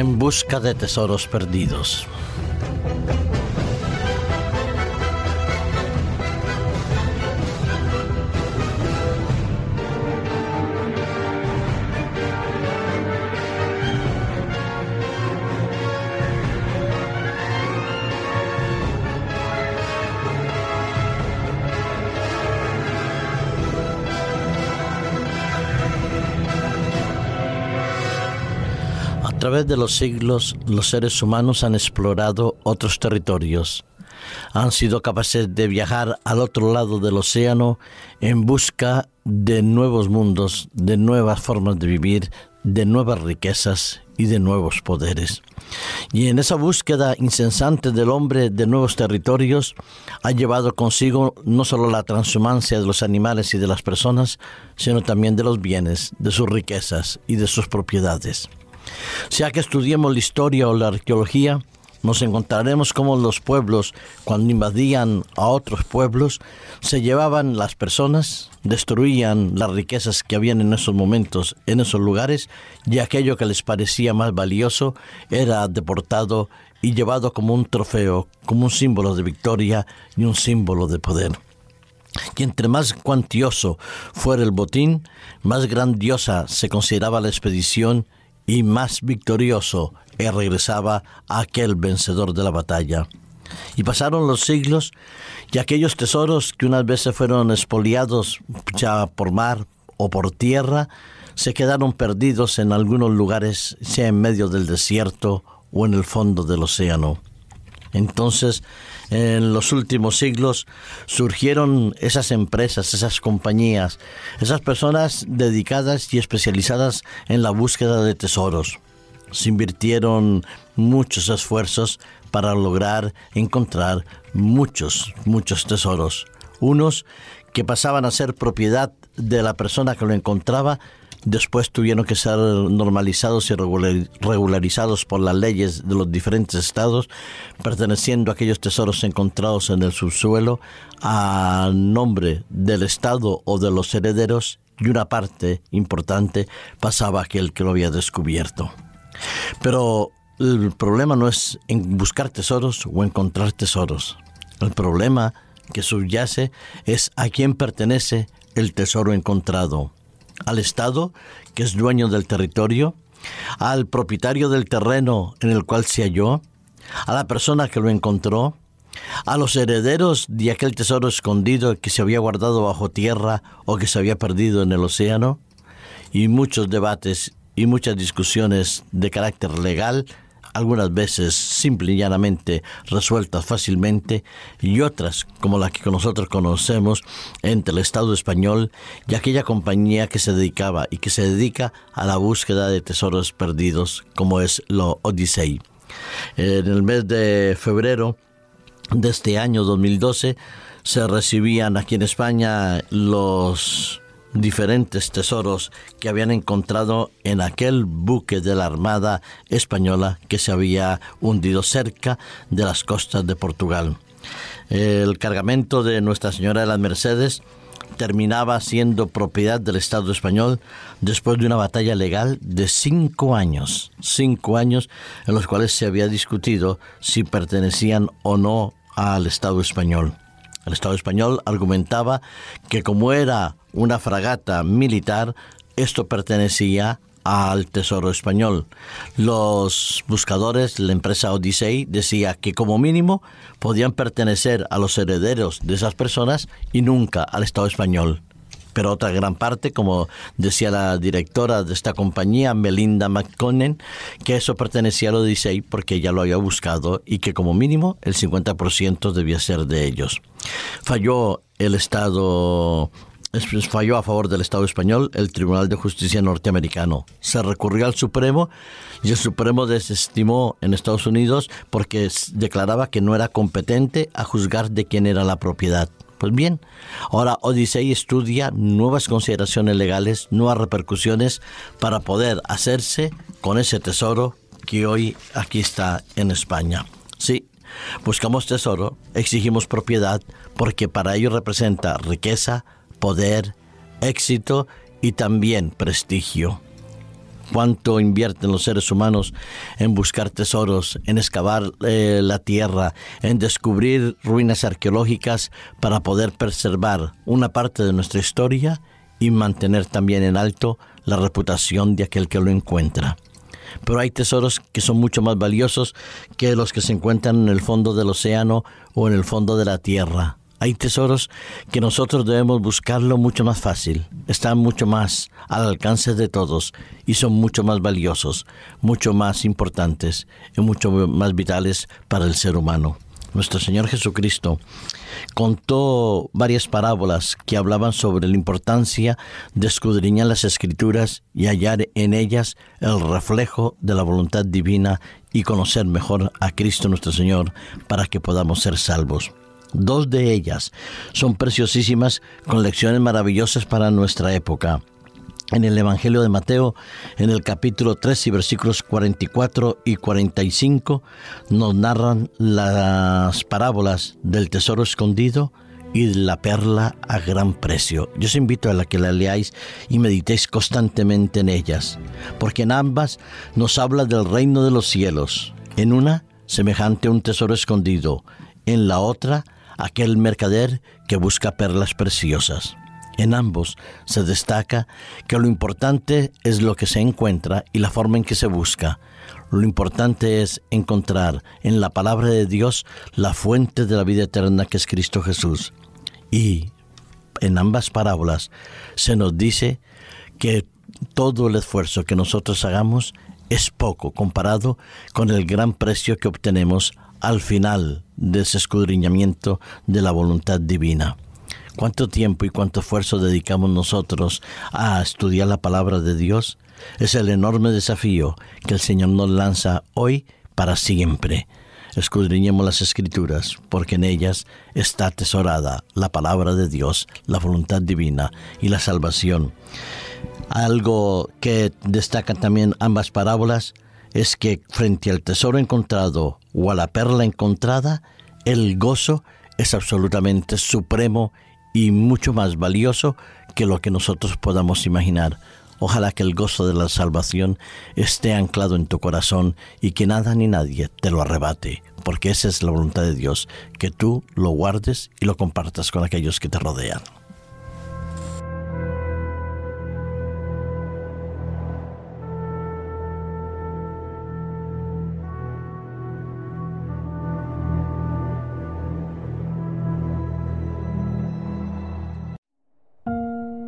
en busca de tesoros perdidos. Través de los siglos, los seres humanos han explorado otros territorios. Han sido capaces de viajar al otro lado del océano en busca de nuevos mundos, de nuevas formas de vivir, de nuevas riquezas y de nuevos poderes. Y en esa búsqueda incesante del hombre de nuevos territorios ha llevado consigo no solo la transhumancia de los animales y de las personas, sino también de los bienes, de sus riquezas y de sus propiedades. Sea que estudiemos la historia o la arqueología, nos encontraremos como los pueblos, cuando invadían a otros pueblos, se llevaban las personas, destruían las riquezas que habían en esos momentos, en esos lugares, y aquello que les parecía más valioso era deportado y llevado como un trofeo, como un símbolo de victoria y un símbolo de poder. Y entre más cuantioso fuera el botín, más grandiosa se consideraba la expedición y más victorioso regresaba aquel vencedor de la batalla. Y pasaron los siglos y aquellos tesoros que unas veces fueron expoliados ya por mar o por tierra, se quedaron perdidos en algunos lugares, sea en medio del desierto o en el fondo del océano. Entonces, en los últimos siglos surgieron esas empresas, esas compañías, esas personas dedicadas y especializadas en la búsqueda de tesoros. Se invirtieron muchos esfuerzos para lograr encontrar muchos, muchos tesoros. Unos que pasaban a ser propiedad de la persona que lo encontraba después tuvieron que ser normalizados y regularizados por las leyes de los diferentes estados, perteneciendo a aquellos tesoros encontrados en el subsuelo a nombre del Estado o de los herederos y una parte importante pasaba a aquel que lo había descubierto. Pero el problema no es en buscar tesoros o encontrar tesoros. El problema que subyace es a quién pertenece el tesoro encontrado al Estado, que es dueño del territorio, al propietario del terreno en el cual se halló, a la persona que lo encontró, a los herederos de aquel tesoro escondido que se había guardado bajo tierra o que se había perdido en el océano, y muchos debates y muchas discusiones de carácter legal algunas veces simple y llanamente resueltas fácilmente y otras como la que nosotros conocemos entre el Estado español y aquella compañía que se dedicaba y que se dedica a la búsqueda de tesoros perdidos como es lo Odyssey. En el mes de febrero de este año 2012 se recibían aquí en España los diferentes tesoros que habían encontrado en aquel buque de la Armada española que se había hundido cerca de las costas de Portugal. El cargamento de Nuestra Señora de las Mercedes terminaba siendo propiedad del Estado español después de una batalla legal de cinco años, cinco años en los cuales se había discutido si pertenecían o no al Estado español. El Estado español argumentaba que como era una fragata militar, esto pertenecía al Tesoro español. Los buscadores, la empresa Odyssey, decía que como mínimo podían pertenecer a los herederos de esas personas y nunca al Estado español. Pero otra gran parte, como decía la directora de esta compañía, Melinda McConnell, que eso pertenecía a Odyssey porque ella lo había buscado y que como mínimo el 50% debía ser de ellos. Falló el Estado falló a favor del Estado español el Tribunal de Justicia norteamericano. Se recurrió al Supremo y el Supremo desestimó en Estados Unidos porque declaraba que no era competente a juzgar de quién era la propiedad. Pues bien, ahora Odyssey estudia nuevas consideraciones legales, nuevas repercusiones para poder hacerse con ese tesoro que hoy aquí está en España. Sí, buscamos tesoro, exigimos propiedad, porque para ello representa riqueza, poder, éxito y también prestigio. Cuánto invierten los seres humanos en buscar tesoros, en excavar eh, la tierra, en descubrir ruinas arqueológicas para poder preservar una parte de nuestra historia y mantener también en alto la reputación de aquel que lo encuentra. Pero hay tesoros que son mucho más valiosos que los que se encuentran en el fondo del océano o en el fondo de la tierra. Hay tesoros que nosotros debemos buscarlo mucho más fácil, están mucho más al alcance de todos y son mucho más valiosos, mucho más importantes y mucho más vitales para el ser humano. Nuestro Señor Jesucristo contó varias parábolas que hablaban sobre la importancia de escudriñar las escrituras y hallar en ellas el reflejo de la voluntad divina y conocer mejor a Cristo nuestro Señor para que podamos ser salvos. Dos de ellas son preciosísimas con lecciones maravillosas para nuestra época. En el Evangelio de Mateo, en el capítulo 3 y versículos 44 y 45, nos narran las parábolas del tesoro escondido y de la perla a gran precio. Yo os invito a la que la leáis y meditéis constantemente en ellas, porque en ambas nos habla del reino de los cielos. En una, semejante a un tesoro escondido, en la otra, aquel mercader que busca perlas preciosas. En ambos se destaca que lo importante es lo que se encuentra y la forma en que se busca. Lo importante es encontrar en la palabra de Dios la fuente de la vida eterna que es Cristo Jesús. Y en ambas parábolas se nos dice que todo el esfuerzo que nosotros hagamos es poco comparado con el gran precio que obtenemos al final de ese escudriñamiento de la voluntad divina. ¿Cuánto tiempo y cuánto esfuerzo dedicamos nosotros a estudiar la palabra de Dios? Es el enorme desafío que el Señor nos lanza hoy para siempre. Escudriñemos las escrituras, porque en ellas está atesorada la palabra de Dios, la voluntad divina y la salvación. Algo que destacan también ambas parábolas es que frente al tesoro encontrado o a la perla encontrada, el gozo es absolutamente supremo y mucho más valioso que lo que nosotros podamos imaginar. Ojalá que el gozo de la salvación esté anclado en tu corazón y que nada ni nadie te lo arrebate, porque esa es la voluntad de Dios, que tú lo guardes y lo compartas con aquellos que te rodean.